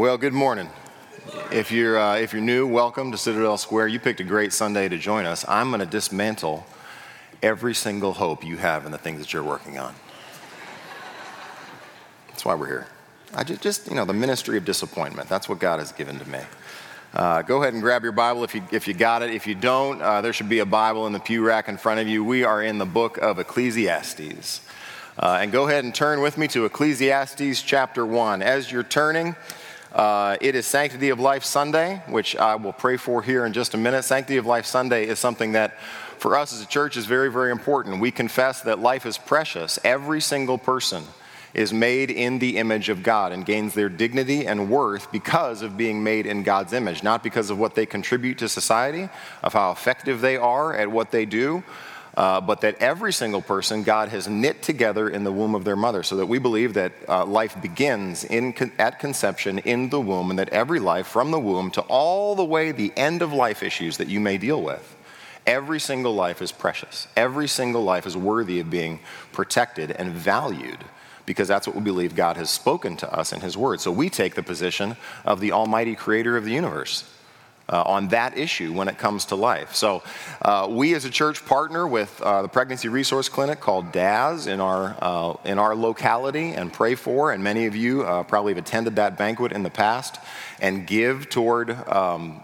Well, good morning. If you're, uh, if you're new, welcome to Citadel Square. You picked a great Sunday to join us. I'm going to dismantle every single hope you have in the things that you're working on. That's why we're here. I just, just you know, the ministry of disappointment. That's what God has given to me. Uh, go ahead and grab your Bible if you, if you got it. If you don't, uh, there should be a Bible in the pew rack in front of you. We are in the book of Ecclesiastes. Uh, and go ahead and turn with me to Ecclesiastes chapter 1. As you're turning, uh, it is Sanctity of Life Sunday, which I will pray for here in just a minute. Sanctity of Life Sunday is something that for us as a church is very, very important. We confess that life is precious. Every single person is made in the image of God and gains their dignity and worth because of being made in God's image, not because of what they contribute to society, of how effective they are at what they do, uh, but that every single person God has knit together in the womb of their mother, so that we believe that uh, life begins in, at conception in the womb, and that every life from the womb to all the way the end of life issues that you may deal with, every single life is precious. Every single life is worthy of being protected and valued because that's what we believe God has spoken to us in His Word. So we take the position of the Almighty Creator of the universe uh, on that issue when it comes to life. So, uh, we as a church partner with uh, the Pregnancy Resource Clinic called DAS in our, uh, in our locality and pray for, and many of you uh, probably have attended that banquet in the past and give toward. Um,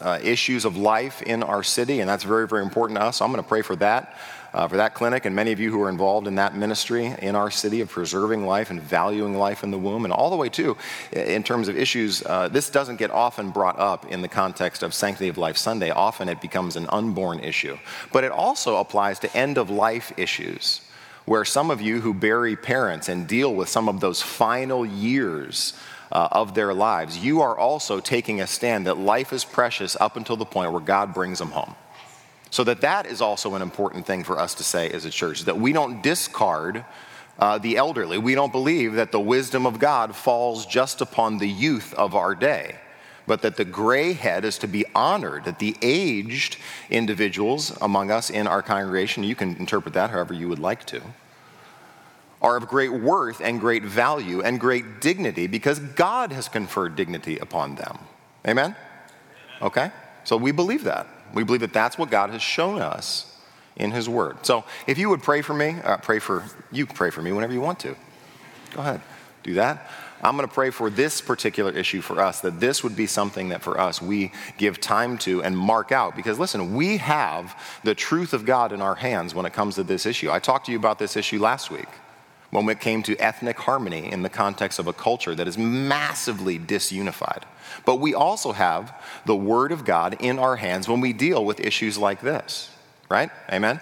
uh, issues of life in our city, and that's very, very important to us. So I'm going to pray for that uh, for that clinic and many of you who are involved in that ministry in our city of preserving life and valuing life in the womb, and all the way to in terms of issues. Uh, this doesn't get often brought up in the context of Sanctity of Life Sunday. Often it becomes an unborn issue, but it also applies to end of life issues. Where some of you who bury parents and deal with some of those final years uh, of their lives, you are also taking a stand that life is precious up until the point where God brings them home. So that that is also an important thing for us to say as a church, that we don't discard uh, the elderly. We don't believe that the wisdom of God falls just upon the youth of our day, but that the gray head is to be honored, that the aged individuals among us in our congregation, you can interpret that however you would like to, are of great worth and great value and great dignity because God has conferred dignity upon them. Amen? Okay? So we believe that. We believe that that's what God has shown us in His Word. So if you would pray for me, uh, pray for you, pray for me whenever you want to. Go ahead, do that. I'm going to pray for this particular issue for us, that this would be something that for us we give time to and mark out. Because listen, we have the truth of God in our hands when it comes to this issue. I talked to you about this issue last week when it came to ethnic harmony in the context of a culture that is massively disunified. But we also have the Word of God in our hands when we deal with issues like this, right? Amen?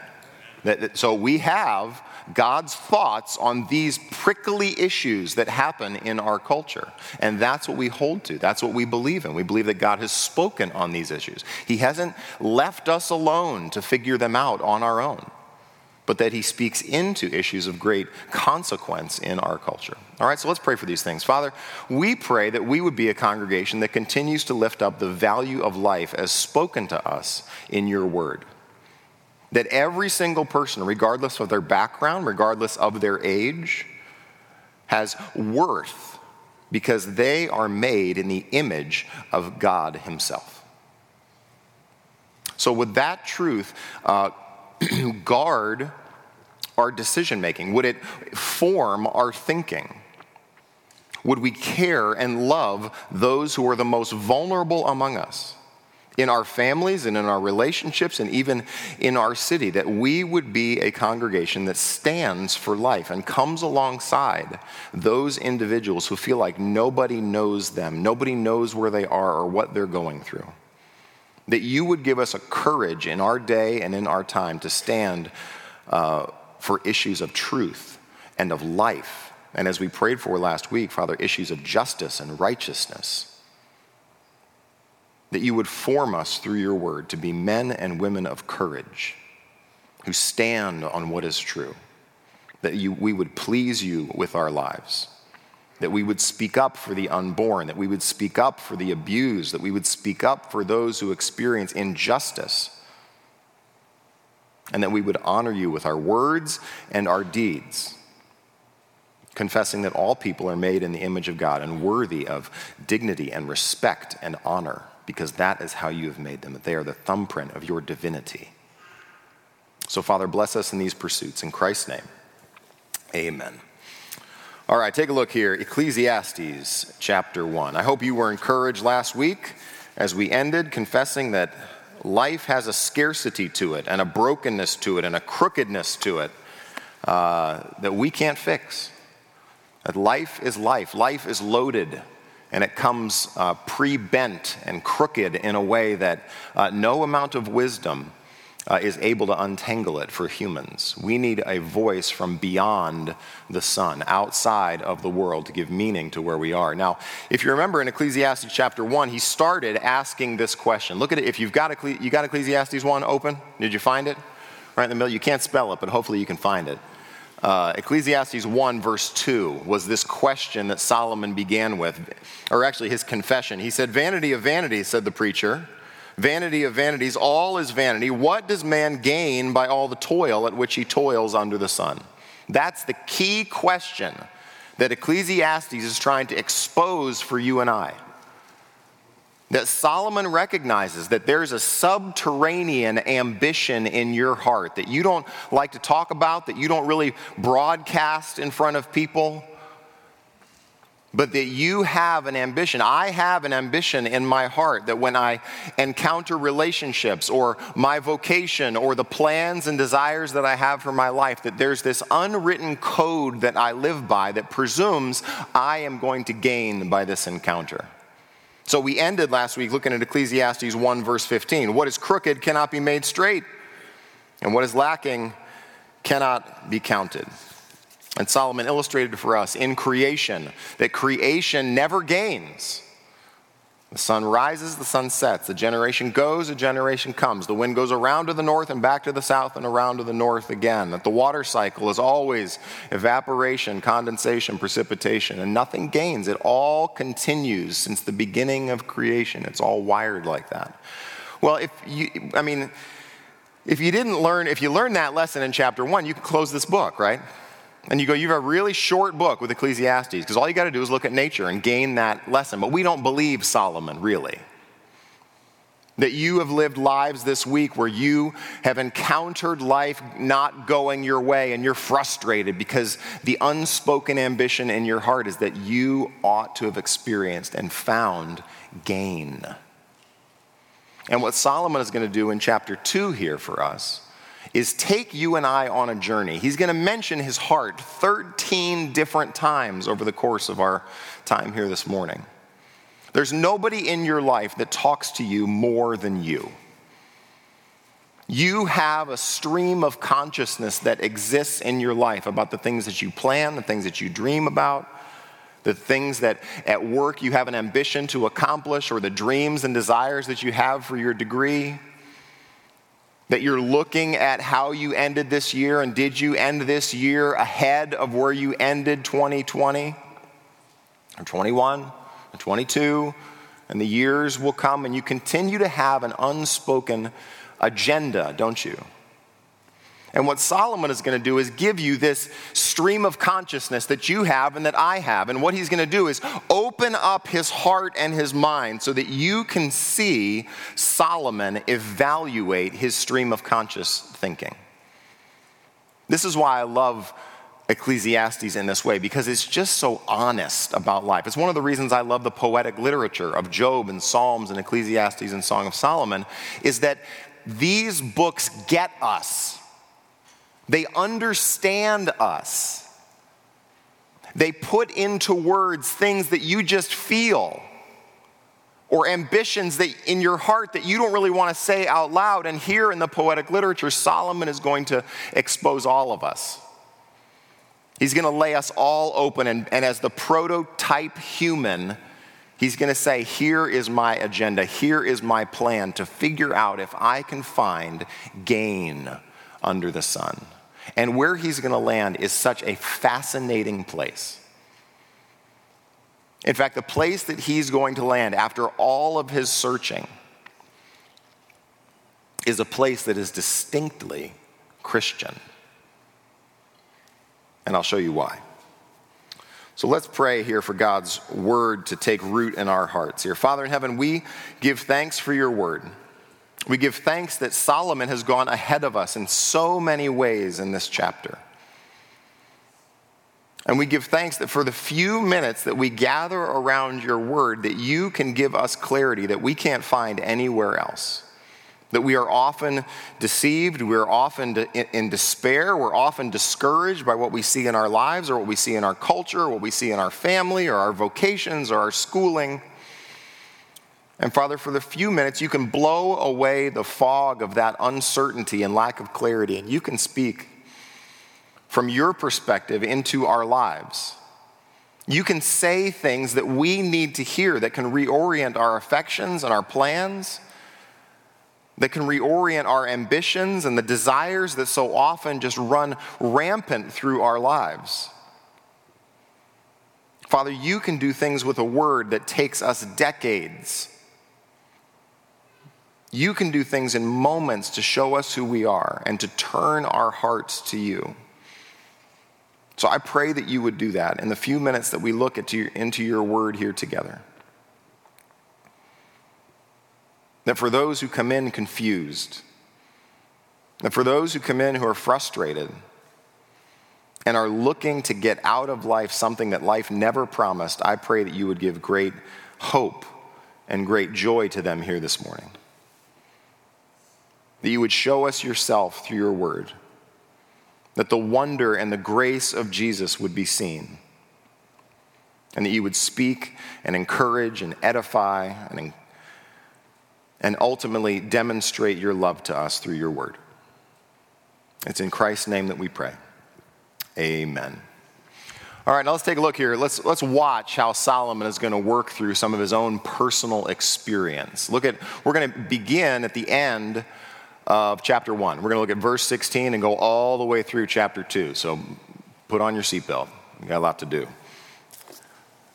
So we have God's thoughts on these prickly issues that happen in our culture. And that's what we hold to. That's what we believe in. We believe that God has spoken on these issues. He hasn't left us alone to figure them out on our own but that he speaks into issues of great consequence in our culture. All right, so let's pray for these things. Father, we pray that we would be a congregation that continues to lift up the value of life as spoken to us in your word. That every single person, regardless of their background, regardless of their age, has worth because they are made in the image of God Himself. So, with that truth, uh, guard our decision making? Would it form our thinking? Would we care and love those who are the most vulnerable among us? in our families and in our relationships and even in our city, that we would be a congregation that stands for life and comes alongside those individuals who feel like nobody knows them, nobody knows where they are or what they're going through that you would give us a courage in our day and in our time to stand uh, for issues of truth and of life. And as we prayed for last week, Father, issues of justice and righteousness. That you would form us through your word to be men and women of courage who stand on what is true. That you, we would please you with our lives that we would speak up for the unborn, that we would speak up for the abused, that we would speak up for those who experience injustice, and that we would honor you with our words and our deeds. confessing that all people are made in the image of God and worthy of dignity and respect and honor, because that is how you have made them, that they are the thumbprint of your divinity. So, Father, bless us in these pursuits. In Christ's name, amen. All right, take a look here. Ecclesiastes chapter 1. I hope you were encouraged last week as we ended confessing that life has a scarcity to it and a brokenness to it and a crookedness to it uh, that we can't fix. That life is life, life is loaded. And it comes uh, pre bent and crooked in a way that uh, no amount of wisdom uh, is able to untangle it for humans. We need a voice from beyond the sun, outside of the world, to give meaning to where we are. Now, if you remember in Ecclesiastes chapter 1, he started asking this question. Look at it. If you've got, Ecclesi- you got Ecclesiastes 1 open, did you find it? Right in the middle. You can't spell it, but hopefully you can find it. Uh, Ecclesiastes 1, verse 2, was this question that Solomon began with, or actually his confession. He said, Vanity of vanities, said the preacher. Vanity of vanities, all is vanity. What does man gain by all the toil at which he toils under the sun? That's the key question that Ecclesiastes is trying to expose for you and I. That Solomon recognizes that there's a subterranean ambition in your heart that you don't like to talk about, that you don't really broadcast in front of people but that you have an ambition. I have an ambition in my heart that when I encounter relationships or my vocation or the plans and desires that I have for my life, that there's this unwritten code that I live by that presumes I am going to gain by this encounter. So we ended last week looking at Ecclesiastes 1, verse 15. What is crooked cannot be made straight, and what is lacking cannot be counted. And Solomon illustrated for us in creation that creation never gains. The sun rises, the sun sets. A generation goes, a generation comes. The wind goes around to the north and back to the south and around to the north again. That the water cycle is always evaporation, condensation, precipitation, and nothing gains. It all continues since the beginning of creation. It's all wired like that. Well, if you, I mean, if you didn't learn, if you learned that lesson in chapter one, you could close this book, right? And you go, you have a really short book with Ecclesiastes, because all you got to do is look at nature and gain that lesson. But we don't believe Solomon, really. That you have lived lives this week where you have encountered life not going your way and you're frustrated because the unspoken ambition in your heart is that you ought to have experienced and found gain. And what Solomon is going to do in chapter 2 here for us is take you and I on a journey. He's going to mention his heart 13 different times over the course of our time here this morning. There's nobody in your life that talks to you more than you. You have a stream of consciousness that exists in your life about the things that you plan, the things that you dream about, the things that at work you have an ambition to accomplish, or the dreams and desires that you have for your degree that you're looking at how you ended this year and did you end this year ahead of where you ended 2020 or 21 or 22 and the years will come and you continue to have an unspoken agenda don't you and what Solomon is going to do is give you this stream of consciousness that you have and that I have. And what he's going to do is open up his heart and his mind so that you can see Solomon evaluate his stream of conscious thinking. This is why I love Ecclesiastes in this way because it's just so honest about life. It's one of the reasons I love the poetic literature of Job and Psalms and Ecclesiastes and Song of Solomon is that these books get us they understand us. They put into words things that you just feel or ambitions that in your heart that you don't really want to say out loud. And here in the poetic literature, Solomon is going to expose all of us. He's going to lay us all open, and, and as the prototype human, he's going to say, Here is my agenda, here is my plan to figure out if I can find gain under the sun. And where he's going to land is such a fascinating place. In fact, the place that he's going to land after all of his searching is a place that is distinctly Christian. And I'll show you why. So let's pray here for God's word to take root in our hearts here. Father in heaven, we give thanks for your word. We give thanks that Solomon has gone ahead of us in so many ways in this chapter. And we give thanks that for the few minutes that we gather around your word, that you can give us clarity that we can't find anywhere else. That we are often deceived, we're often in despair, we're often discouraged by what we see in our lives or what we see in our culture, what we see in our family or our vocations or our schooling. And Father, for the few minutes, you can blow away the fog of that uncertainty and lack of clarity, and you can speak from your perspective into our lives. You can say things that we need to hear that can reorient our affections and our plans that can reorient our ambitions and the desires that so often just run rampant through our lives. Father, you can do things with a word that takes us decades. You can do things in moments to show us who we are and to turn our hearts to you. So I pray that you would do that in the few minutes that we look into your word here together. That for those who come in confused, that for those who come in who are frustrated and are looking to get out of life something that life never promised, I pray that you would give great hope and great joy to them here this morning. That you would show us yourself through your word. That the wonder and the grace of Jesus would be seen. And that you would speak and encourage and edify and and ultimately demonstrate your love to us through your word. It's in Christ's name that we pray. Amen. All right, now let's take a look here. Let's, let's watch how Solomon is going to work through some of his own personal experience. Look at, we're going to begin at the end of chapter 1. We're going to look at verse 16 and go all the way through chapter 2. So put on your seatbelt. We got a lot to do.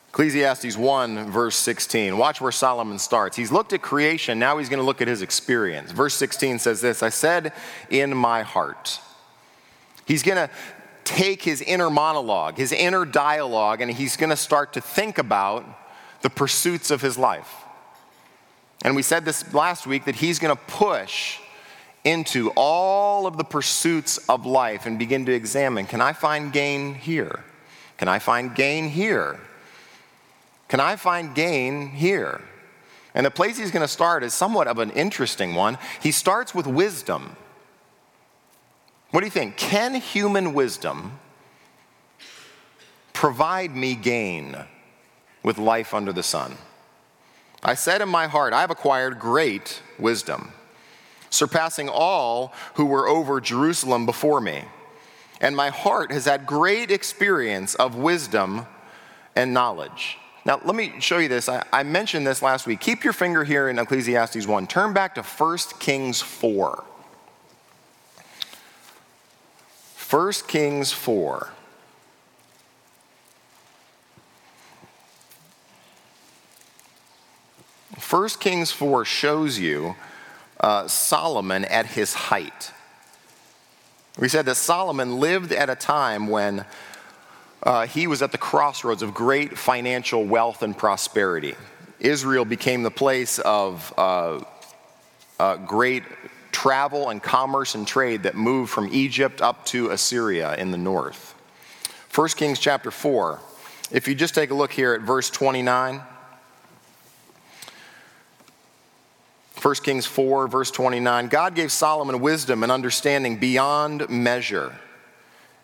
Ecclesiastes 1, verse 16. Watch where Solomon starts. He's looked at creation, now he's going to look at his experience. Verse 16 says this I said in my heart. He's going to take his inner monologue, his inner dialogue, and he's going to start to think about the pursuits of his life. And we said this last week that he's going to push into all of the pursuits of life and begin to examine can I find gain here? Can I find gain here? Can I find gain here? And the place he's going to start is somewhat of an interesting one. He starts with wisdom. What do you think? Can human wisdom provide me gain with life under the sun? I said in my heart, I have acquired great wisdom, surpassing all who were over Jerusalem before me. And my heart has had great experience of wisdom and knowledge. Now, let me show you this. I, I, mentioned this last week. Keep your finger here in Ecclesiastes 1. Turn back to 1 Kings 4. 1 Kings 4. First Kings 4 shows you uh, Solomon at his height. We said that Solomon lived at a time when uh, he was at the crossroads of great financial wealth and prosperity. Israel became the place of uh, uh, great travel and commerce and trade that moved from Egypt up to Assyria in the north. 1 Kings chapter 4. If you just take a look here at verse 29. 1 Kings 4, verse 29. God gave Solomon wisdom and understanding beyond measure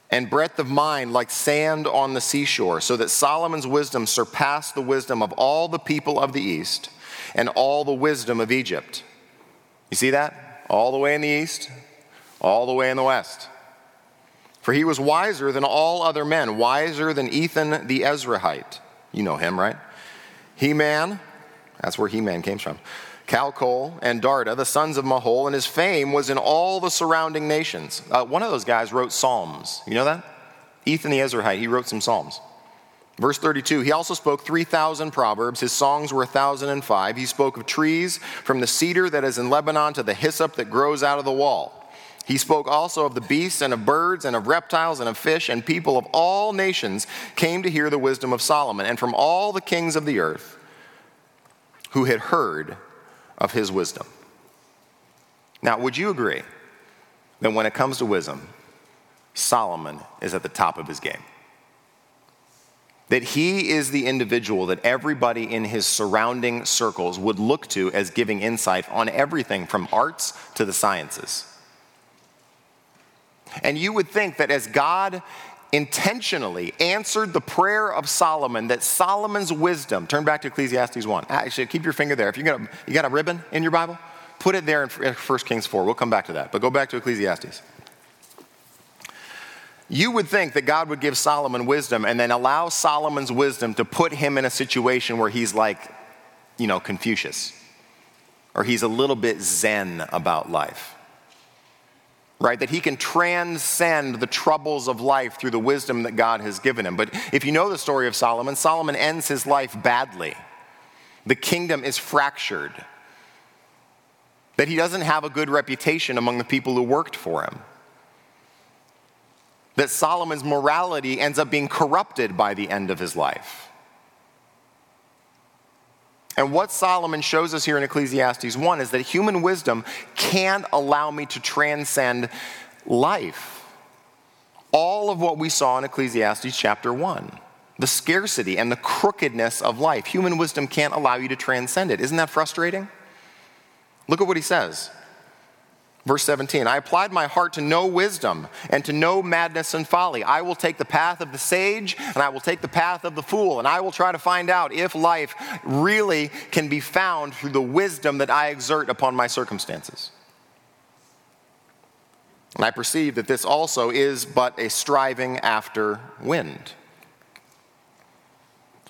and breadth of mind like sand on the seashore, so that Solomon's wisdom surpassed the wisdom of all the people of the east and all the wisdom of Egypt. You see that? All the way in the east, all the way in the west. For he was wiser than all other men, wiser than Ethan the Ezrahite. You know him, right? He Man, that's where He Man came from. Calcol and Darda, the sons of Mahol, and his fame was in all the surrounding nations. Uh, one of those guys wrote Psalms. You know that? Ethan the Ezrahite, he wrote some Psalms. Verse 32, he also spoke 3,000 proverbs. His songs were 1,005. He spoke of trees from the cedar that is in Lebanon to the hyssop that grows out of the wall. He spoke also of the beasts and of birds and of reptiles and of fish, and people of all nations came to hear the wisdom of Solomon, and from all the kings of the earth who had heard of his wisdom. Now, would you agree that when it comes to wisdom, Solomon is at the top of his game? That he is the individual that everybody in his surrounding circles would look to as giving insight on everything from arts to the sciences. And you would think that as God intentionally answered the prayer of Solomon, that Solomon's wisdom, turn back to Ecclesiastes 1. Actually, keep your finger there. If you got a, you got a ribbon in your Bible, put it there in 1 Kings 4. We'll come back to that. But go back to Ecclesiastes. You would think that God would give Solomon wisdom and then allow Solomon's wisdom to put him in a situation where he's like, you know, Confucius, or he's a little bit zen about life right? That he can transcend the troubles of life through the wisdom that God has given him. But if you know the story of Solomon, Solomon ends his life badly. The kingdom is fractured, that he doesn't have a good reputation among the people who worked for him. That Solomon's morality ends up being corrupted by the end of his life. And what Solomon shows us here in Ecclesiastes 1 is that human wisdom can't allow me to transcend life. All of what we saw in Ecclesiastes chapter 1 the scarcity and the crookedness of life. Human wisdom can't allow you to transcend it. Isn't that frustrating? Look at what he says. Verse 17, I applied my heart to know wisdom and to know madness and folly. I will take the path of the sage and I will take the path of the fool, and I will try to find out if life really can be found through the wisdom that I exert upon my circumstances. And I perceive that this also is but a striving after wind.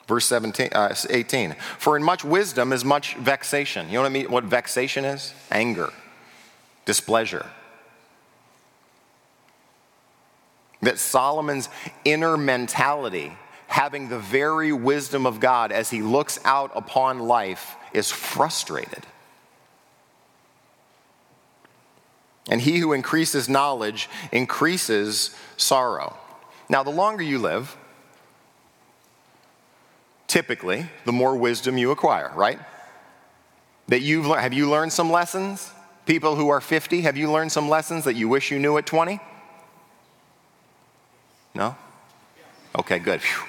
Verse 17, uh, 18, for in much wisdom is much vexation. You know what I mean? What vexation is? Anger displeasure. That Solomon's inner mentality, having the very wisdom of God as he looks out upon life, is frustrated. And he who increases knowledge increases sorrow. Now, the longer you live, typically, the more wisdom you acquire, right? That you've have you learned some lessons? People who are 50, have you learned some lessons that you wish you knew at 20? No? Okay, good. Whew.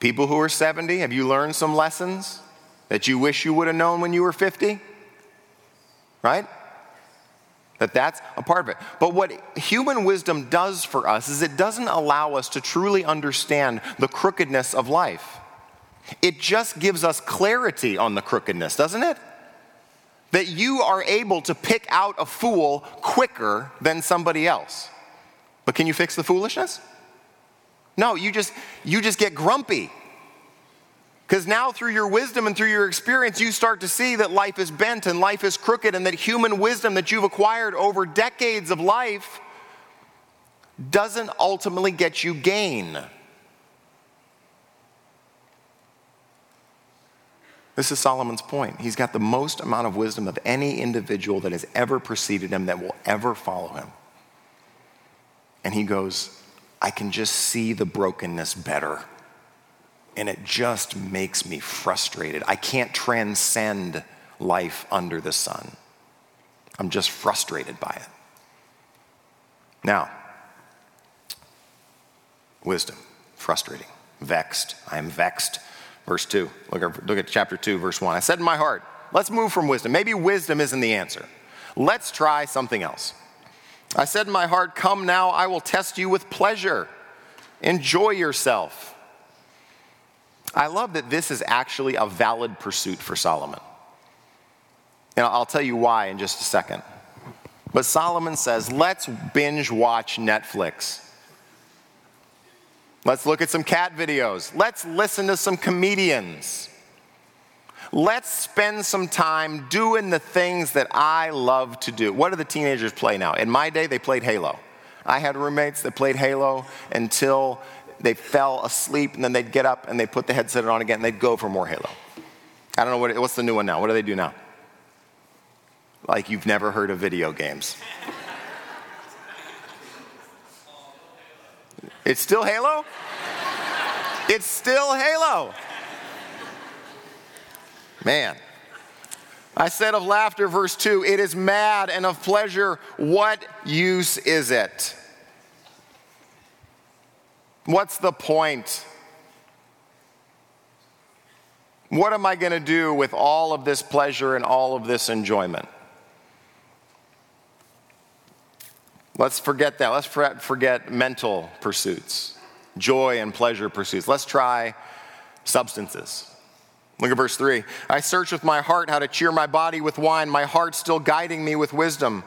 People who are 70, have you learned some lessons that you wish you would have known when you were 50? Right? That that's a part of it. But what human wisdom does for us is it doesn't allow us to truly understand the crookedness of life. It just gives us clarity on the crookedness, doesn't it? That you are able to pick out a fool quicker than somebody else. But can you fix the foolishness? No, you just you just get grumpy. Because now, through your wisdom and through your experience, you start to see that life is bent and life is crooked, and that human wisdom that you've acquired over decades of life doesn't ultimately get you gain. This is Solomon's point. He's got the most amount of wisdom of any individual that has ever preceded him that will ever follow him. And he goes, I can just see the brokenness better. And it just makes me frustrated. I can't transcend life under the sun. I'm just frustrated by it. Now, wisdom, frustrating, vexed. I am vexed Verse 2. Look at, look at chapter 2, verse 1. I said in my heart, let's move from wisdom. Maybe wisdom isn't the answer. Let's try something else. I said in my heart, Come now, I will test you with pleasure. Enjoy yourself. I love that this is actually a valid pursuit for Solomon. And I'll tell you why in just a second. But Solomon says, Let's binge watch Netflix. Let's look at some cat videos. Let's listen to some comedians. Let's spend some time doing the things that I love to do. What do the teenagers play now? In my day, they played Halo. I had roommates that played Halo until they fell asleep, and then they'd get up and they'd put the headset on again and they'd go for more Halo. I don't know what, what's the new one now. What do they do now? like you've never heard of video games. It's still Halo? It's still Halo. Man. I said of laughter, verse 2, it is mad, and of pleasure, what use is it? What's the point? What am I going to do with all of this pleasure and all of this enjoyment? Let's forget that. Let's forget mental pursuits, joy and pleasure pursuits. Let's try substances. Look at verse 3. I search with my heart how to cheer my body with wine, my heart still guiding me with wisdom.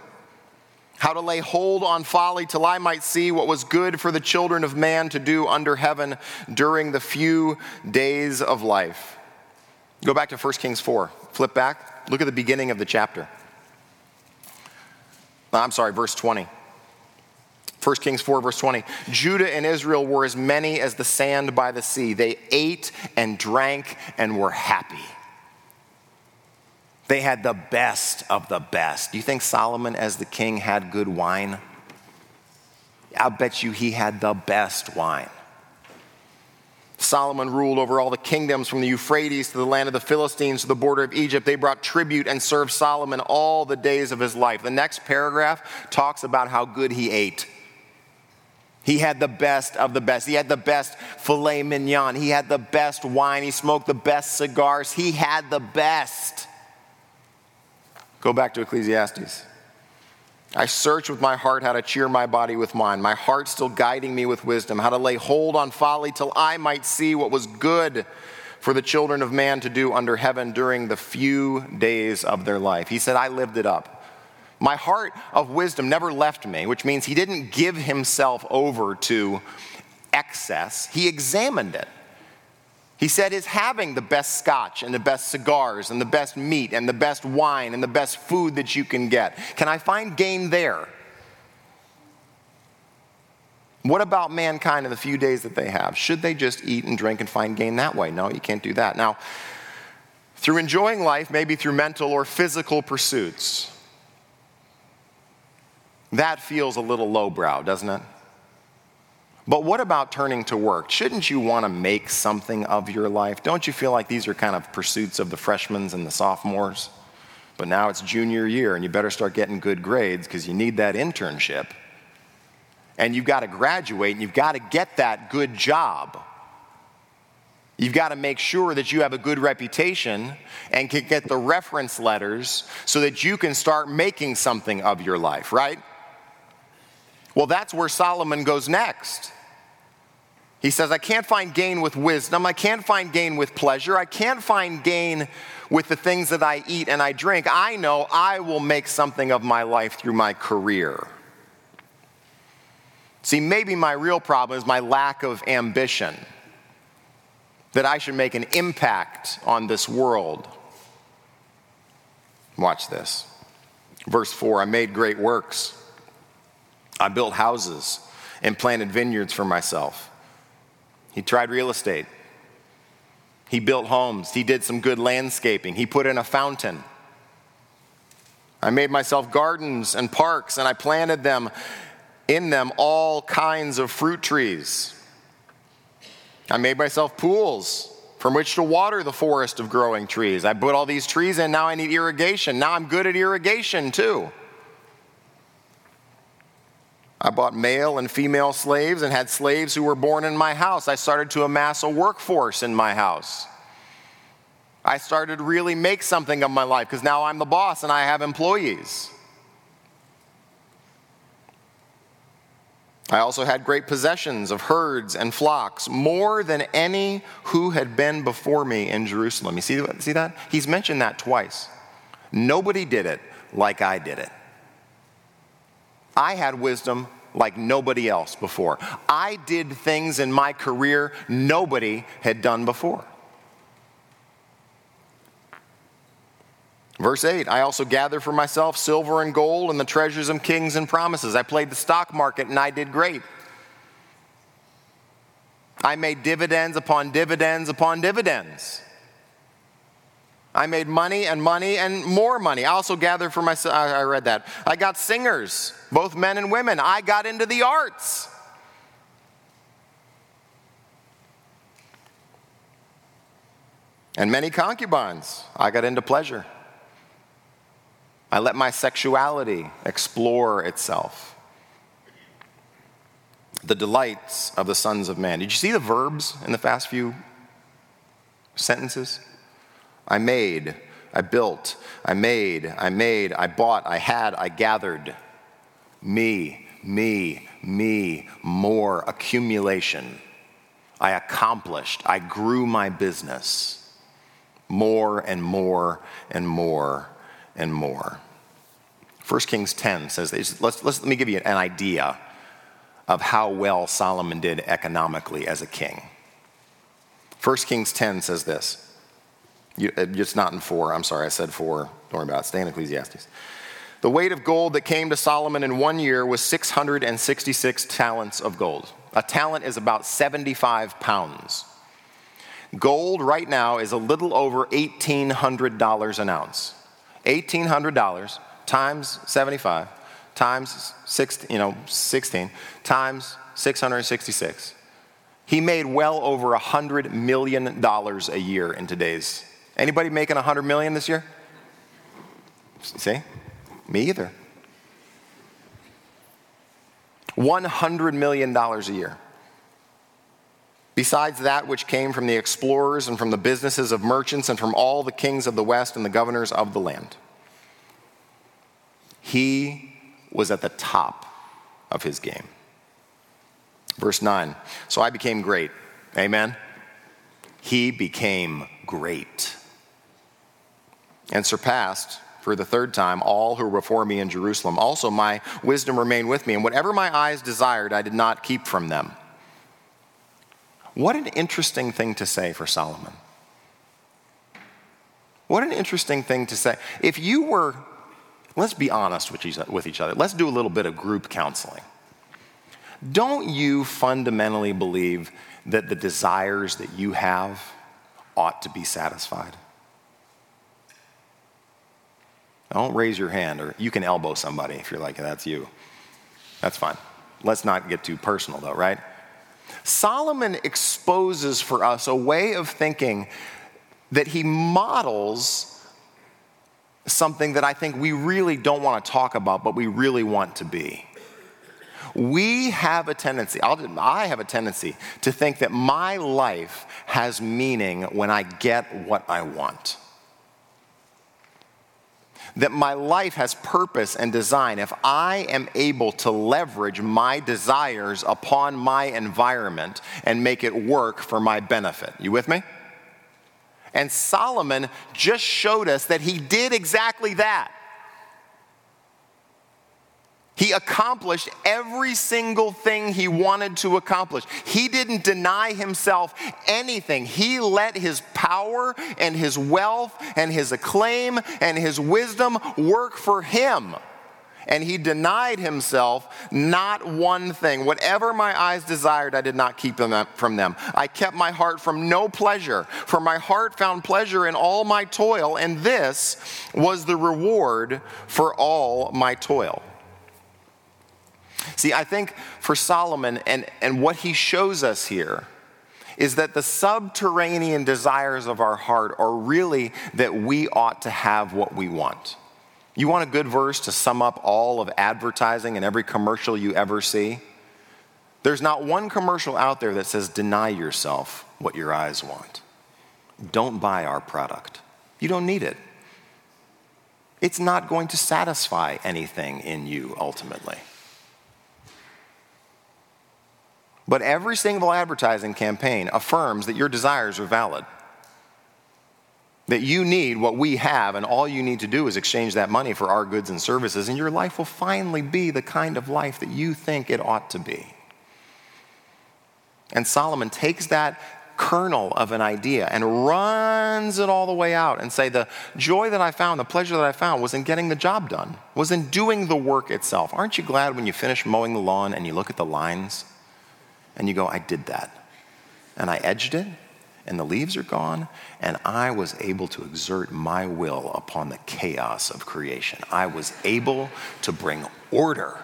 How to lay hold on folly till I might see what was good for the children of man to do under heaven during the few days of life. Go back to 1 Kings 4. Flip back. Look at the beginning of the chapter. Uh, I'm sorry, verse 20. 1 Kings 4, verse 20. Judah and Israel were as many as the sand by the sea. They ate and drank and were happy. They had the best of the best. Do you think Solomon, as the king, had good wine? I'll bet you he had the best wine. Solomon ruled over all the kingdoms from the Euphrates to the land of the Philistines to the border of Egypt. They brought tribute and served Solomon all the days of his life. The next paragraph talks about how good he ate. He had the best of the best. He had the best filet mignon. He had the best wine. He smoked the best cigars. He had the best. Go back to Ecclesiastes. I search with my heart how to cheer my body with wine, my heart still guiding me with wisdom, how to lay hold on folly till I might see what was good for the children of man to do under heaven during the few days of their life. He said, I lived it up. My heart of wisdom never left me, which means he didn't give himself over to excess, he examined it. He said, is having the best scotch and the best cigars and the best meat and the best wine and the best food that you can get. Can I find gain there? What about mankind in the few days that they have? Should they just eat and drink and find gain that way? No, you can't do that. Now, through enjoying life, maybe through mental or physical pursuits, that feels a little lowbrow, doesn't it? But what about turning to work? Shouldn't you want to make something of your life? Don't you feel like these are kind of pursuits of the freshmen and the sophomores? But now it's junior year and you better start getting good grades because you need that internship. And you've got to graduate and you've got to get that good job. You've got to make sure that you have a good reputation and can get the reference letters so that you can start making something of your life, right? Well, that's where Solomon goes next. He says, I can't find gain with wisdom. I can't find gain with pleasure. I can't find gain with the things that I eat and I drink. I know I will make something of my life through my career. See, maybe my real problem is my lack of ambition, that I should make an impact on this world. Watch this. Verse 4 I made great works. I built houses and planted vineyards for myself. He tried real estate. He built homes. He did some good landscaping. He put in a fountain. I made myself gardens and parks, and I planted them in them all kinds of fruit trees. I made myself pools from which to water the forest of growing trees. I put all these trees in. Now I need irrigation. Now I'm good at irrigation too. I bought male and female slaves and had slaves who were born in my house. I started to amass a workforce in my house. I started to really make something of my life because now I'm the boss and I have employees. I also had great possessions of herds and flocks, more than any who had been before me in Jerusalem. You see, see that? He's mentioned that twice. Nobody did it like I did it. I had wisdom like nobody else before. I did things in my career nobody had done before. Verse 8 I also gathered for myself silver and gold and the treasures of kings and promises. I played the stock market and I did great. I made dividends upon dividends upon dividends. I made money and money and more money. I also gathered for myself, I read that. I got singers, both men and women. I got into the arts. And many concubines. I got into pleasure. I let my sexuality explore itself. The delights of the sons of man. Did you see the verbs in the fast few sentences? I made, I built, I made, I made, I bought, I had, I gathered. Me, me, me, more, accumulation. I accomplished, I grew my business. More and more and more and more. 1 Kings 10 says. Let's, let's, let me give you an idea of how well Solomon did economically as a king. 1 Kings 10 says this. You, uh, it's not in 4. I'm sorry, I said 4. Don't worry about it. Stay in Ecclesiastes. The weight of gold that came to Solomon in one year was 666 talents of gold. A talent is about 75 pounds. Gold right now is a little over $1,800 an ounce. $1,800 times 75 times six, you know, 16 times 666. He made well over $100 million a year in today's. Anybody making 100 million this year? See? Me either. $100 million a year. Besides that which came from the explorers and from the businesses of merchants and from all the kings of the West and the governors of the land. He was at the top of his game. Verse 9 So I became great. Amen. He became great and surpassed for the third time all who were before me in Jerusalem. Also, my wisdom remained with me, and whatever my eyes desired, I did not keep from them. What an interesting thing to say for Solomon. What an interesting thing to say. If you were, let's be honest with each other, let's do a little bit of group counseling. Don't you fundamentally believe that the desires that you have ought to be satisfied? Don't raise your hand, or you can elbow somebody if you're like, that's you. That's fine. Let's not get too personal, though, right? Solomon exposes for us a way of thinking that he models something that I think we really don't want to talk about, but we really want to be. We have a tendency, I'll, I have a tendency to think that my life has meaning when I get what I want that my life has purpose and design if I am able to leverage my desires upon my environment and make it work for my benefit. You with me? And Solomon just showed us that he did exactly that. He accomplished every single thing he wanted to accomplish. He didn't deny himself anything. He let his power and his wealth and his acclaim and his wisdom work for him. And he denied himself not one thing. Whatever my eyes desired, I did not keep them from them. I kept my heart from no pleasure, for my heart found pleasure in all my toil, and this was the reward for all my toil. See, I think for Solomon and, and what he shows us here is that the subterranean desires of our heart are really that we ought to have what we want. You want a good verse to sum up all of advertising and every commercial you ever see? There's not one commercial out there that says, deny yourself what your eyes want. Don't buy our product. You don't need it. It's not going to satisfy anything in you ultimately. But every single advertising campaign affirms that your desires are valid. That you need what we have, and all you need to do is exchange that money for our goods and services, and your life will finally be the kind of life that you think it ought to be. And Solomon takes that kernel of an idea and runs it all the way out and say the joy that I found, the pleasure that I found was in getting the job done, was in doing the work itself. Aren't you glad when you finish mowing the lawn and you look at the lines and you go, I did that. And I edged it, and the leaves are gone, and I was able to exert my will upon the chaos of creation. I was able to bring order.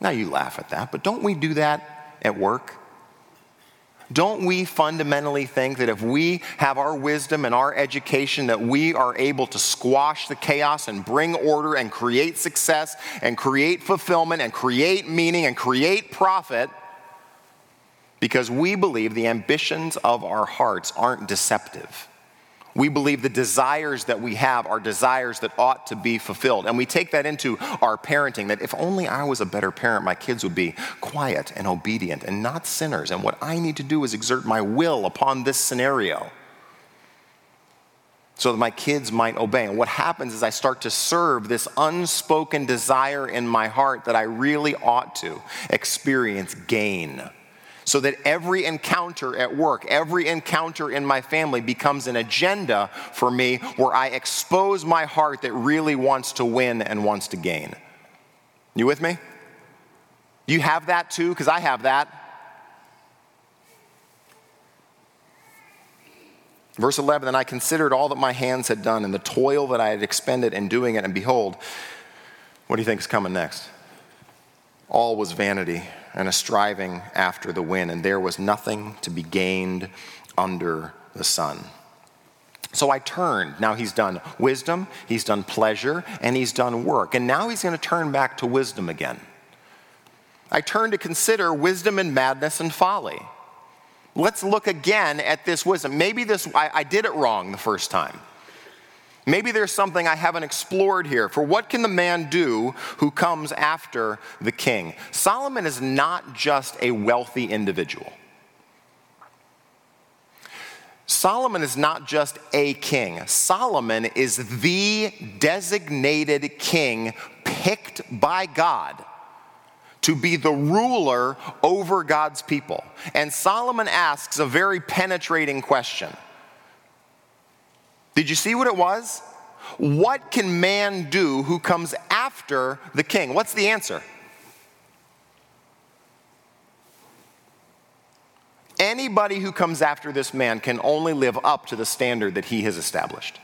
Now you laugh at that, but don't we do that at work? Don't we fundamentally think that if we have our wisdom and our education, that we are able to squash the chaos and bring order and create success and create fulfillment and create meaning and create profit? Because we believe the ambitions of our hearts aren't deceptive. We believe the desires that we have are desires that ought to be fulfilled. And we take that into our parenting that if only I was a better parent, my kids would be quiet and obedient and not sinners. And what I need to do is exert my will upon this scenario so that my kids might obey. And what happens is I start to serve this unspoken desire in my heart that I really ought to experience gain so that every encounter at work, every encounter in my family becomes an agenda for me where I expose my heart that really wants to win and wants to gain. You with me? You have that too? Because I have that. Verse 11, then I considered all that my hands had done and the toil that I had expended in doing it, and behold, what do you think is coming next? All was vanity and a striving after the wind, and there was nothing to be gained under the sun. So I turned. Now he's done wisdom, he's done pleasure, and he's done work. And now he's going to turn back to wisdom again. I turn to consider wisdom and madness and folly. Let's look again at this wisdom. Maybe this I, I did it wrong the first time. Maybe there's something I haven't explored here. For what can the man do who comes after the king? Solomon is not just a wealthy individual. Solomon is not just a king. Solomon is the designated king picked by God to be the ruler over God's people. And Solomon asks a very penetrating question did you see what it was? What can man do who comes after the king? What's the answer? Anybody who comes after this man can only live up to the standard that he has established.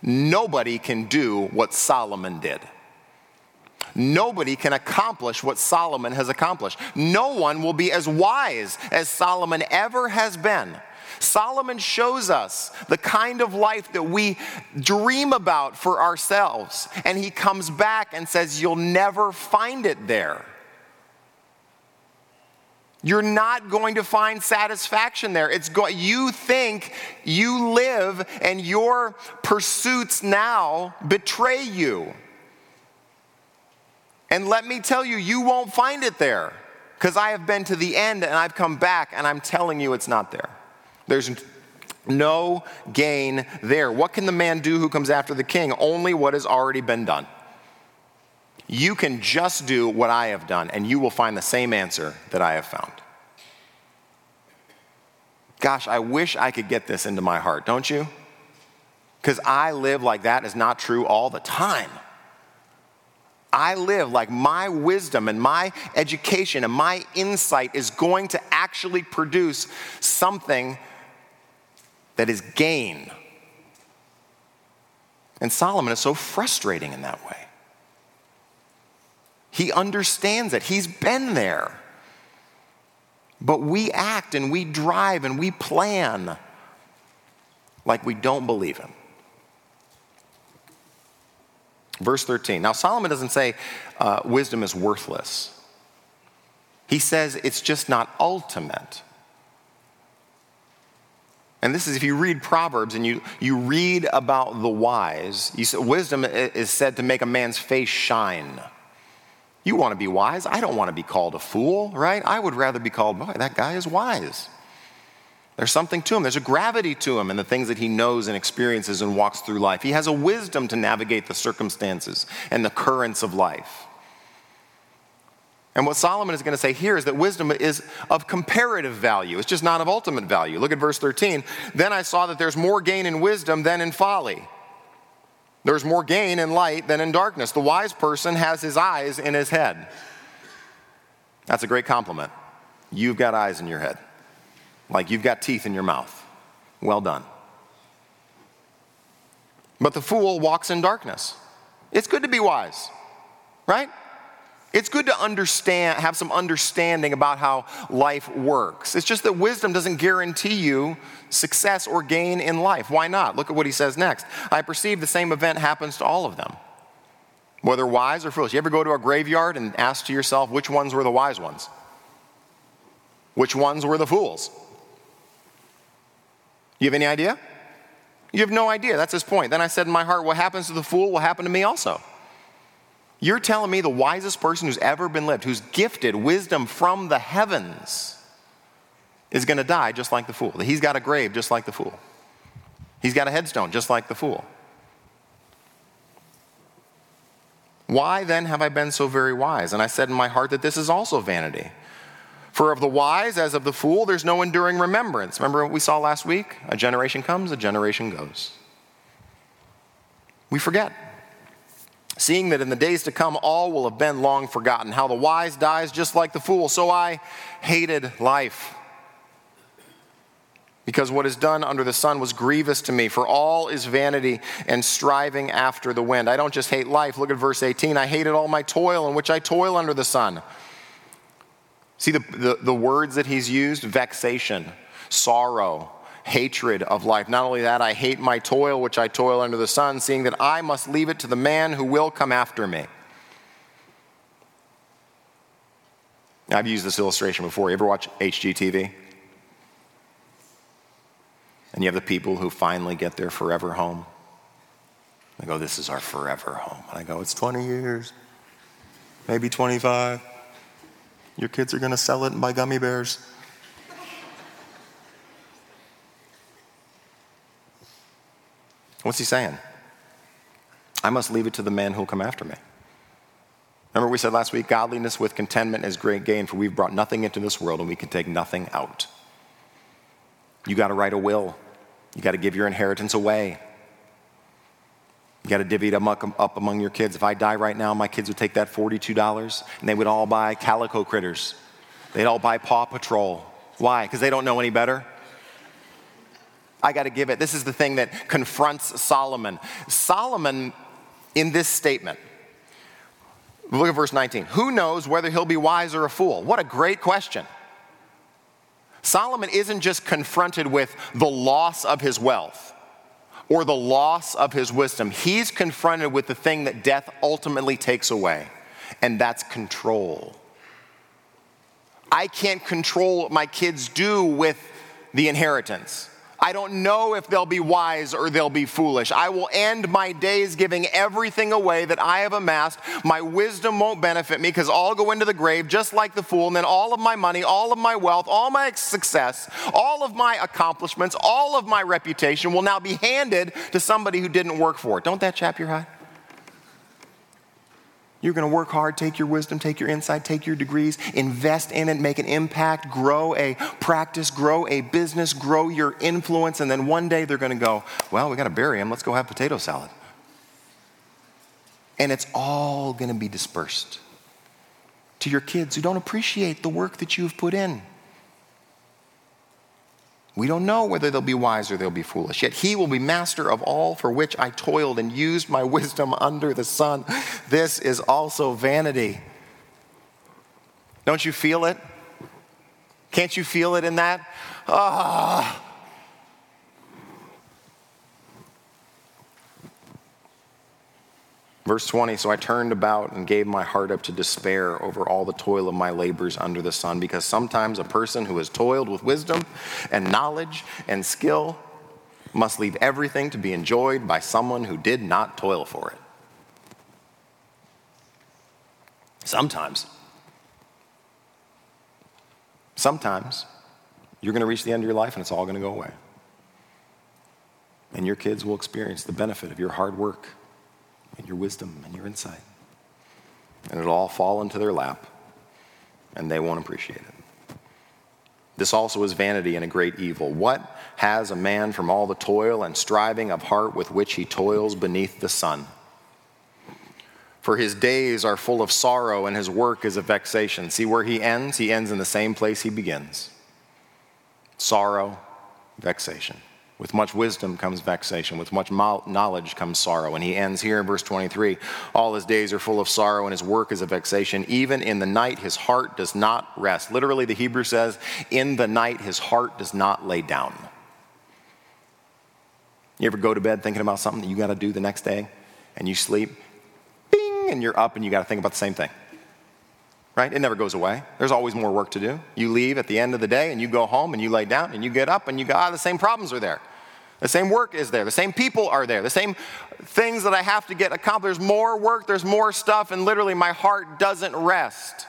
Nobody can do what Solomon did. Nobody can accomplish what Solomon has accomplished. No one will be as wise as Solomon ever has been. Solomon shows us the kind of life that we dream about for ourselves. And he comes back and says, You'll never find it there. You're not going to find satisfaction there. It's go- you think you live and your pursuits now betray you. And let me tell you, you won't find it there because I have been to the end and I've come back and I'm telling you it's not there. There's no gain there. What can the man do who comes after the king? Only what has already been done. You can just do what I have done, and you will find the same answer that I have found. Gosh, I wish I could get this into my heart, don't you? Because I live like that is not true all the time. I live like my wisdom and my education and my insight is going to actually produce something that is gain. And Solomon is so frustrating in that way. He understands it, he's been there. But we act and we drive and we plan like we don't believe him. Verse 13. Now, Solomon doesn't say uh, wisdom is worthless, he says it's just not ultimate. And this is if you read Proverbs and you, you read about the wise, you, wisdom is said to make a man's face shine. You want to be wise. I don't want to be called a fool, right? I would rather be called, boy, that guy is wise. There's something to him. There's a gravity to him in the things that he knows and experiences and walks through life. He has a wisdom to navigate the circumstances and the currents of life. And what Solomon is going to say here is that wisdom is of comparative value. It's just not of ultimate value. Look at verse 13. Then I saw that there's more gain in wisdom than in folly. There's more gain in light than in darkness. The wise person has his eyes in his head. That's a great compliment. You've got eyes in your head. like you've got teeth in your mouth. Well done. But the fool walks in darkness. It's good to be wise, right? It's good to understand, have some understanding about how life works. It's just that wisdom doesn't guarantee you success or gain in life. Why not? Look at what he says next. I perceive the same event happens to all of them, whether wise or foolish. You ever go to a graveyard and ask to yourself which ones were the wise ones? Which ones were the fools? You have any idea? You have no idea. That's his point. Then I said in my heart, What happens to the fool will happen to me also. You're telling me the wisest person who's ever been lived, who's gifted wisdom from the heavens, is going to die just like the fool. He's got a grave just like the fool. He's got a headstone just like the fool. Why then have I been so very wise? And I said in my heart that this is also vanity. For of the wise, as of the fool, there's no enduring remembrance. Remember what we saw last week? A generation comes, a generation goes. We forget seeing that in the days to come all will have been long forgotten. How the wise dies just like the fool. So I hated life. Because what is done under the sun was grievous to me, for all is vanity and striving after the wind. I don't just hate life. Look at verse 18. I hated all my toil in which I toil under the sun. See the, the, the words that he's used vexation, sorrow, hatred of life. Not only that, I hate my toil, which I toil under the sun, seeing that I must leave it to the man who will come after me. I've used this illustration before. You ever watch HGTV? And you have the people who finally get their forever home. They go, This is our forever home. And I go, It's 20 years, maybe 25. Your kids are going to sell it and buy gummy bears. What's he saying? I must leave it to the man who'll come after me. Remember, we said last week godliness with contentment is great gain, for we've brought nothing into this world and we can take nothing out. You got to write a will, you got to give your inheritance away. You got to divvy it up among your kids. If I die right now, my kids would take that $42 and they would all buy calico critters. They'd all buy Paw Patrol. Why? Because they don't know any better. I got to give it. This is the thing that confronts Solomon. Solomon, in this statement, look at verse 19. Who knows whether he'll be wise or a fool? What a great question. Solomon isn't just confronted with the loss of his wealth or the loss of his wisdom, he's confronted with the thing that death ultimately takes away, and that's control. I can't control what my kids do with the inheritance. I don't know if they'll be wise or they'll be foolish. I will end my days giving everything away that I have amassed. My wisdom won't benefit me because I'll go into the grave just like the fool, and then all of my money, all of my wealth, all my success, all of my accomplishments, all of my reputation will now be handed to somebody who didn't work for it. Don't that chap your heart? You're going to work hard, take your wisdom, take your insight, take your degrees, invest in it, make an impact, grow a practice, grow a business, grow your influence, and then one day they're going to go, Well, we got to bury him. Let's go have potato salad. And it's all going to be dispersed to your kids who don't appreciate the work that you've put in. We don't know whether they'll be wise or they'll be foolish. Yet he will be master of all for which I toiled and used my wisdom under the sun. This is also vanity. Don't you feel it? Can't you feel it in that? Ah. Verse 20 So I turned about and gave my heart up to despair over all the toil of my labors under the sun, because sometimes a person who has toiled with wisdom and knowledge and skill must leave everything to be enjoyed by someone who did not toil for it. Sometimes. Sometimes you're going to reach the end of your life and it's all going to go away. And your kids will experience the benefit of your hard work and your wisdom and your insight. And it'll all fall into their lap, and they won't appreciate it. This also is vanity and a great evil. What has a man from all the toil and striving of heart with which he toils beneath the sun? For his days are full of sorrow, and his work is a vexation. See where he ends? He ends in the same place he begins. sorrow, vexation. With much wisdom comes vexation. With much knowledge comes sorrow. And he ends here in verse 23 All his days are full of sorrow, and his work is a vexation. Even in the night, his heart does not rest. Literally, the Hebrew says, In the night, his heart does not lay down. You ever go to bed thinking about something that you got to do the next day, and you sleep, bing, and you're up, and you got to think about the same thing? right? It never goes away. There's always more work to do. You leave at the end of the day and you go home and you lay down and you get up and you go, ah, the same problems are there. The same work is there. The same people are there. The same things that I have to get accomplished. There's more work, there's more stuff, and literally my heart doesn't rest.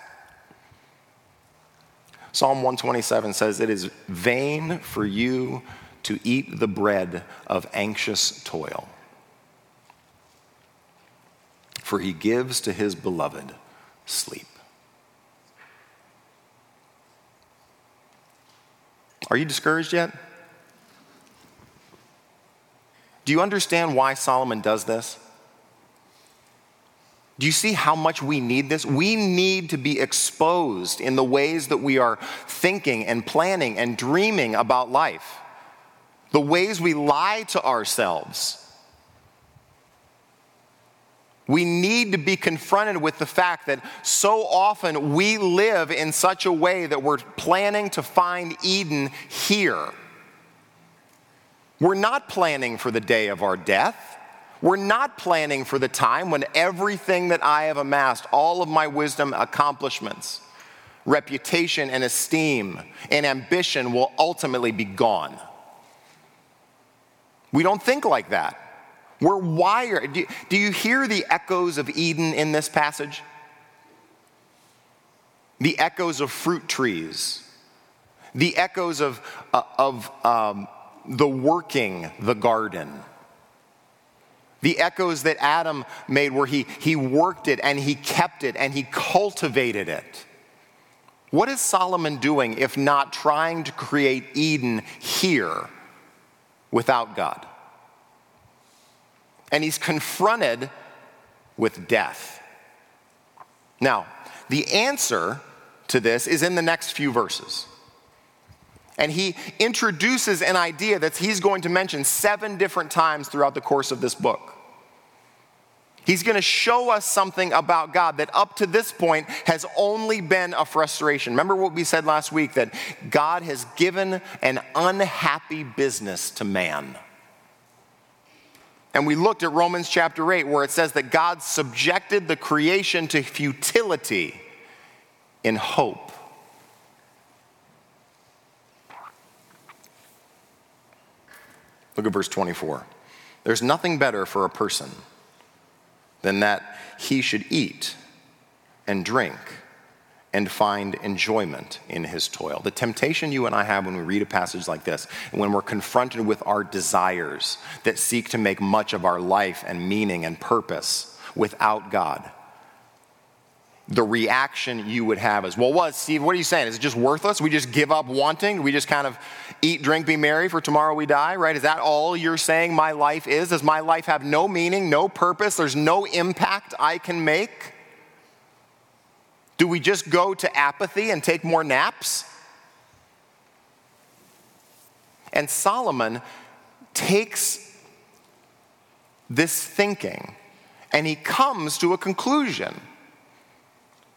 Psalm 127 says, It is vain for you to eat the bread of anxious toil, for he gives to his beloved sleep. Are you discouraged yet? Do you understand why Solomon does this? Do you see how much we need this? We need to be exposed in the ways that we are thinking and planning and dreaming about life, the ways we lie to ourselves. We need to be confronted with the fact that so often we live in such a way that we're planning to find Eden here. We're not planning for the day of our death. We're not planning for the time when everything that I have amassed, all of my wisdom, accomplishments, reputation, and esteem, and ambition will ultimately be gone. We don't think like that. We're wired. Do, you hear the echoes of Eden in this passage? The echoes of fruit trees, the echoes of, uh, of um, the working the garden. The echoes that Adam made, where he, he worked it and he kept it and he cultivated it. What is Solomon doing if not trying to create Eden here without God? And he's confronted with death. Now, the answer to this is in the next few verses. And he introduces an idea that he's going to mention seven different times throughout the course of this book. He's going to show us something about God that up to this point has only been a frustration. Remember what we said last week that God has given an unhappy business to man. And we looked at Romans chapter 8, where it says that God subjected the creation to futility in hope Look at verse 24. There's nothing better for a person than that he should eat and drink and find enjoyment in his toil. The temptation you and I have when we read a passage like this, when we're confronted with our desires that seek to make much of our life and meaning and purpose without God, the reaction you would have is, well, what, Steve, what are you saying? Is it just worthless? We just give up wanting? We just kind of eat, drink, be merry for tomorrow we die, right? Is that all you're saying my life is? Does my life have no meaning, no purpose? There's no impact I can make? Do we just go to apathy and take more naps? And Solomon takes this thinking and he comes to a conclusion.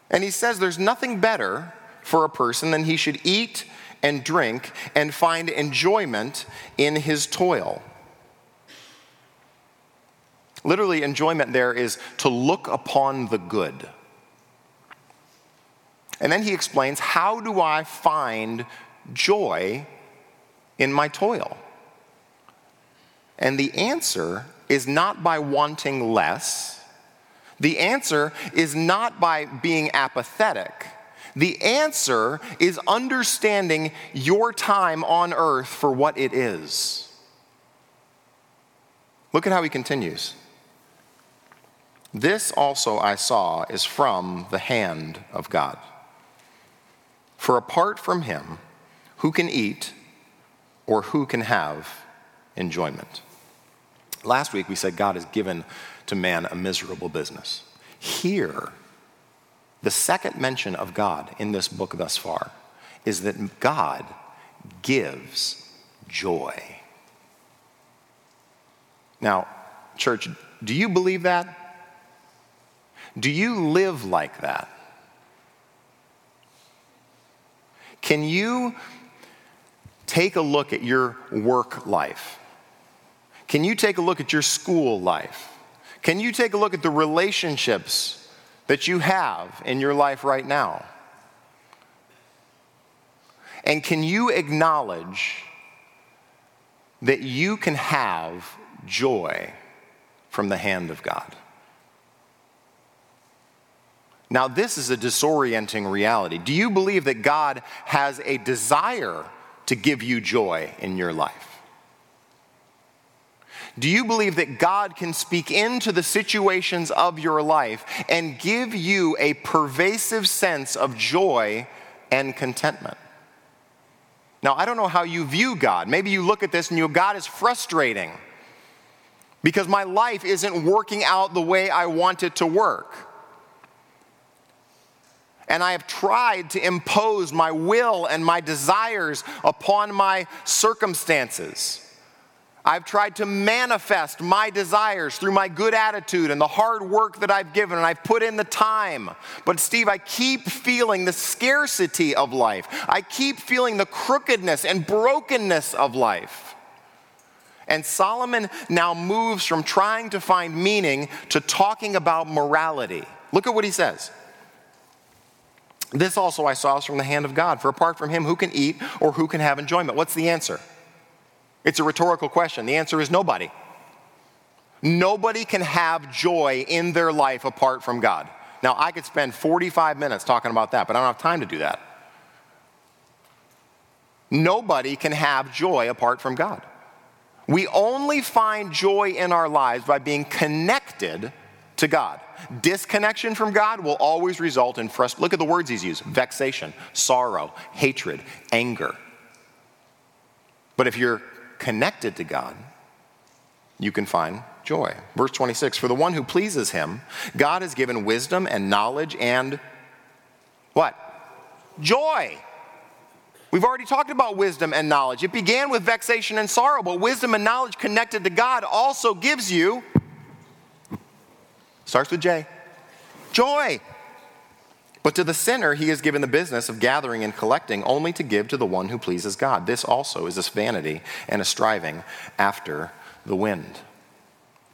And he says there's nothing better for a person than he should eat and drink and find enjoyment in his toil. Literally, enjoyment there is to look upon the good. And then he explains how do I find joy in my toil? And the answer is not by wanting less the answer is not by being apathetic. The answer is understanding your time on earth for what it is. Look at how he continues. This also I saw is from the hand of God. For apart from him, who can eat or who can have enjoyment? Last week we said God has given to man a miserable business. Here, the second mention of God in this book thus far is that God gives joy. Now, church, do you believe that? Do you live like that? Can you take a look at your work life? Can you take a look at your school life? Can you take a look at the relationships that you have in your life right now? And can you acknowledge that you can have joy from the hand of God? Now, this is a disorienting reality. Do you believe that God has a desire to give you joy in your life? Do you believe that God can speak into the situations of your life and give you a pervasive sense of joy and contentment? Now, I don't know how you view God. Maybe you look at this and you go, God is frustrating because my life isn't working out the way I want it to work and I have tried to impose my will and my desires upon my circumstances. I've tried to manifest my desires through my good attitude and the hard work that I've given, and I've put in the time. But, Steve, I keep feeling the scarcity of life. I keep feeling the crookedness and brokenness of life. And Solomon now moves from trying to find meaning to talking about morality. Look at what he says. This also I saw is from the hand of God. For apart from him, who can eat or who can have enjoyment? What's the answer? It's a rhetorical question. The answer is nobody. Nobody can have joy in their life apart from God. Now, I could spend 45 minutes talking about that, but I don't have time to do that. Nobody can have joy apart from God. We only find joy in our lives by being connected to God. Disconnection from God will always result in frustration. Look at the words he's used vexation, sorrow, hatred, anger. But if you're connected to God, you can find joy. Verse 26 For the one who pleases him, God has given wisdom and knowledge and what? Joy. We've already talked about wisdom and knowledge. It began with vexation and sorrow, but wisdom and knowledge connected to God also gives you Starts with J. Joy. But to the sinner, he is given the business of gathering and collecting only to give to the one who pleases God. This also is this vanity and a striving after the wind.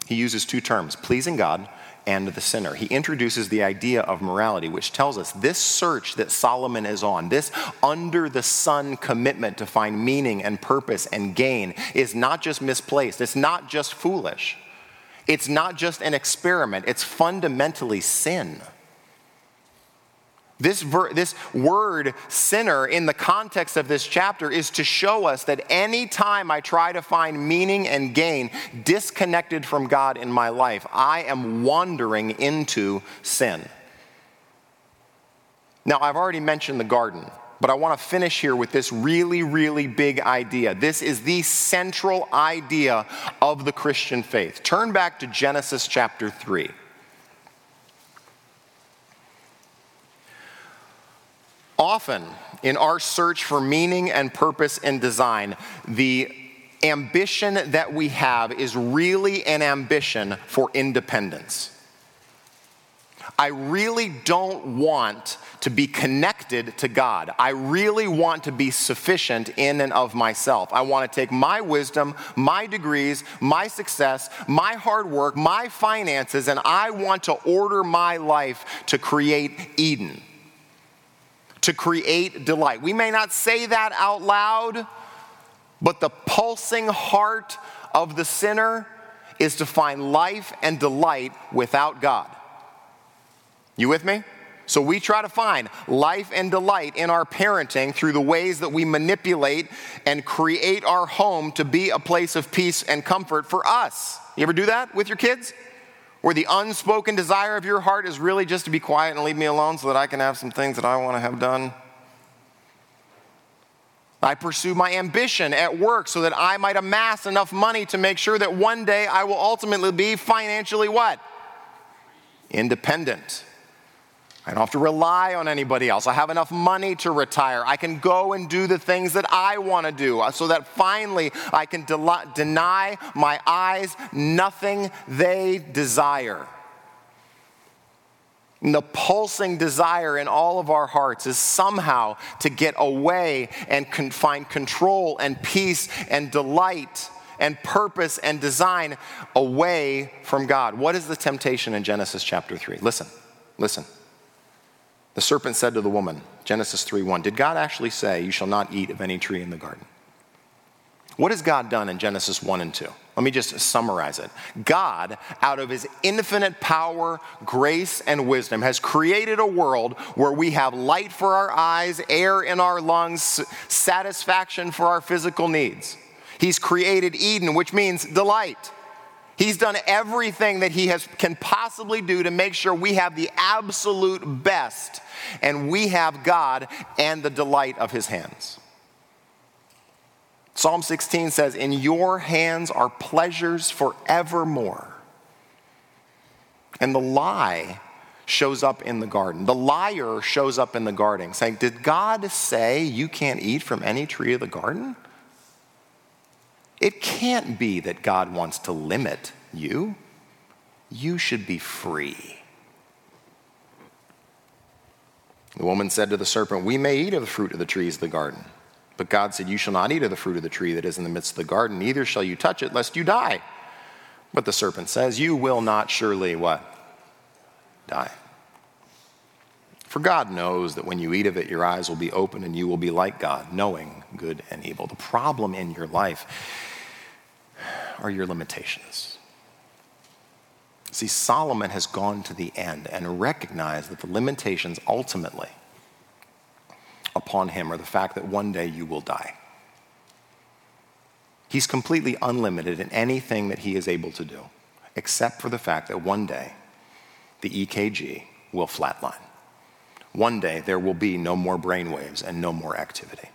He uses two terms pleasing God and the sinner. He introduces the idea of morality, which tells us this search that Solomon is on, this under the sun commitment to find meaning and purpose and gain, is not just misplaced, it's not just foolish. It's not just an experiment, it's fundamentally sin. This, ver- this word sinner in the context of this chapter is to show us that anytime I try to find meaning and gain disconnected from God in my life, I am wandering into sin. Now, I've already mentioned the garden but I want to finish here with this really, really big idea. This is the central idea of the Christian faith. Turn back to Genesis chapter 3. Often, in our search for meaning and purpose and design, the ambition that we have is really an ambition for independence. I really don't want to be connected to God. I really want to be sufficient in and of myself. I want to take my wisdom, my degrees, my success, my hard work, my finances, and I want to order my life to create Eden, to create delight. We may not say that out loud, but the pulsing heart of the sinner is to find life and delight without God. You with me? So we try to find life and delight in our parenting through the ways that we manipulate and create our home to be a place of peace and comfort for us. You ever do that with your kids? Where the unspoken desire of your heart is really just to be quiet and leave me alone so that I can have some things that I want to have done? I pursue my ambition at work so that I might amass enough money to make sure that one day I will ultimately be financially what? Independent. I don't have to rely on anybody else. I have enough money to retire. I can go and do the things that I want to do uh, so that finally I can de- deny my eyes nothing they desire. And the pulsing desire in all of our hearts is somehow to get away and con- find control and peace and delight and purpose and design away from God. What is the temptation in Genesis chapter 3? Listen, listen. The serpent said to the woman, Genesis 3 1, Did God actually say, You shall not eat of any tree in the garden? What has God done in Genesis 1 and 2? Let me just summarize it. God, out of his infinite power, grace, and wisdom, has created a world where we have light for our eyes, air in our lungs, satisfaction for our physical needs. He's created Eden, which means delight. He's done everything that he has, can possibly do to make sure we have the absolute best and we have God and the delight of his hands. Psalm 16 says, In your hands are pleasures forevermore. And the lie shows up in the garden. The liar shows up in the garden saying, Did God say you can't eat from any tree of the garden? It can't be that God wants to limit you. You should be free. The woman said to the serpent, We may eat of the fruit of the trees of the garden. But God said, You shall not eat of the fruit of the tree that is in the midst of the garden, neither shall you touch it, lest you die. But the serpent says, You will not surely what? Die. For God knows that when you eat of it, your eyes will be open and you will be like God, knowing good and evil. The problem in your life are your limitations. See, Solomon has gone to the end and recognized that the limitations ultimately upon him are the fact that one day you will die. He's completely unlimited in anything that he is able to do, except for the fact that one day the EKG will flatline. One day there will be no more brain waves and no more activity.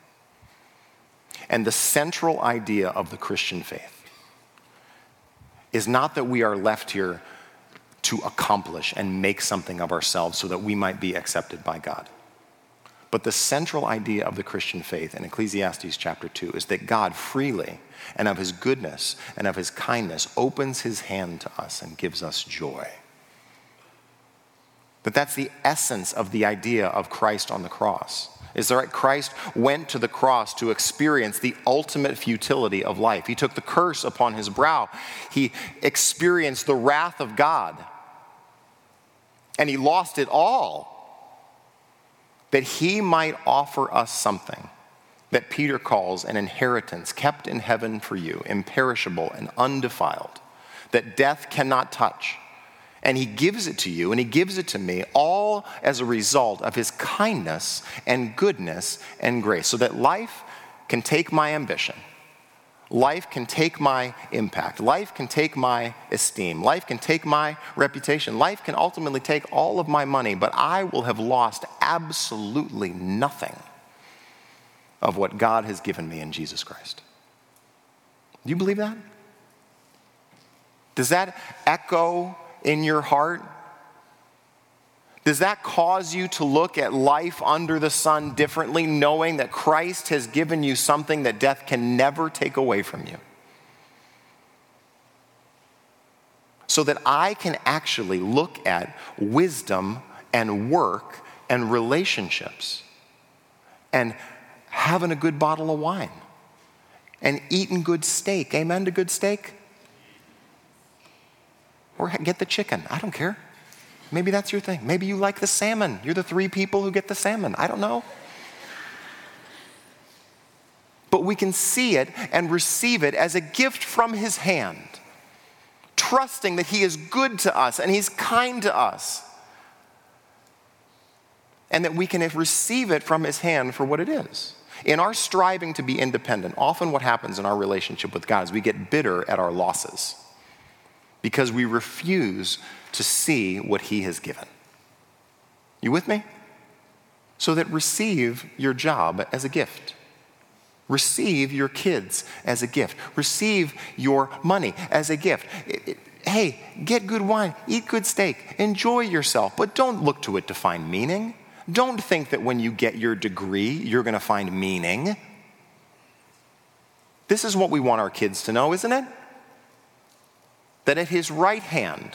And the central idea of the Christian faith is not that we are left here to accomplish and make something of ourselves so that we might be accepted by God. But the central idea of the Christian faith in Ecclesiastes chapter 2 is that God freely and of his goodness and of his kindness opens his hand to us and gives us joy. That that's the essence of the idea of Christ on the cross is that Christ went to the cross to experience the ultimate futility of life. He took the curse upon his brow, he experienced the wrath of God, and he lost it all that he might offer us something that Peter calls an inheritance kept in heaven for you, imperishable and undefiled, that death cannot touch and he gives it to you and he gives it to me all as a result of his kindness and goodness and grace so that life can take my ambition. Life can take my impact. Life can take my esteem. Life can take my reputation. Life can ultimately take all of my money but i will have lost absolutely nothing of what god has given me in jesus christ. Do you believe that? Does that echo in your heart? Does that cause you to look at life under the sun differently, knowing that Christ has given you something that death can never take away from you? So that I can actually look at wisdom and work and relationships and having a good bottle of wine and eating good steak. Amen to good steak? Or get the chicken. I don't care. Maybe that's your thing. Maybe you like the salmon. You're the three people who get the salmon. I don't know. But we can see it and receive it as a gift from His hand, trusting that He is good to us and He's kind to us, and that we can receive it from His hand for what it is. In our striving to be independent, often what happens in our relationship with God is we get bitter at our losses because we refuse to see what He has given. You with me? So that receive your job as a gift. Receive your kids as a gift. Receive your money as a gift. It, it, hey, get good wine, eat good steak, enjoy yourself, but don't look to it to find meaning. Don't think that when you get your degree, you're going to find meaning. This is what we want our kids to know, isn't it? That at his right hand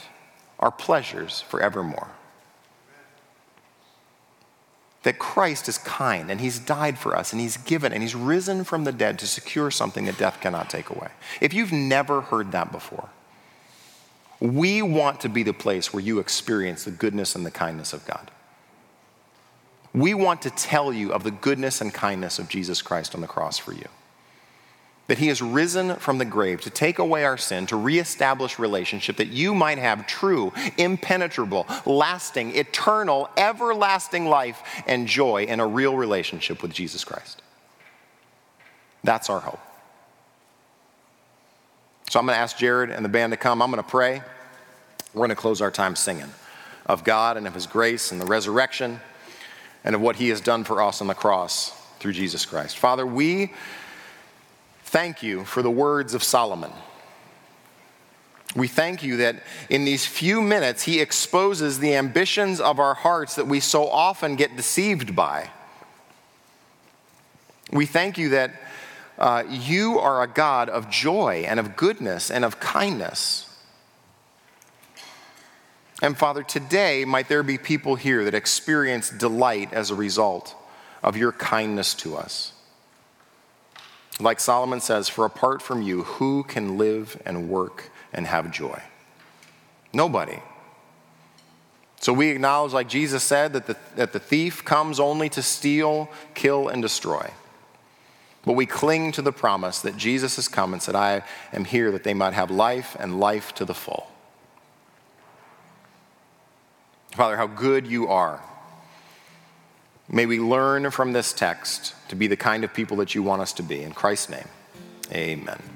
are pleasures forevermore that Christ is kind and he's died for us and he's given and he's risen from the dead to secure something that death cannot take away. If you've never heard that before, we want to be the place where you experience the goodness and the kindness of God. We want to tell you of the goodness and kindness of Jesus Christ on the cross for you that he has risen from the grave to take away our sin, to reestablish relationship, that you might have true, impenetrable, lasting, eternal, everlasting life and joy in a real relationship with Jesus Christ. That's our hope. So I'm going to ask Jared and the band to come. I'm going to pray. We're going to close our time singing of God and of his grace and the resurrection and of what he has done for us on the cross through Jesus Christ. Father, we thank you for the words of Solomon. We thank you that in these few minutes, he exposes the ambitions of our hearts that we so often get deceived by. We thank you that uh, you are a God of joy and of goodness and of kindness. And Father, today might there be people here that experience delight as a result of your kindness to us. Like Solomon says, for apart from you, who can live and work and have joy? Nobody. So we acknowledge, like Jesus said, that the, that the thief comes only to steal, kill, and destroy. But we cling to the promise that Jesus has come and said, I am here that they might have life and life to the full. Father, how good you are. May we learn from this text to be the kind of people that you want us to be. In Christ's name, amen.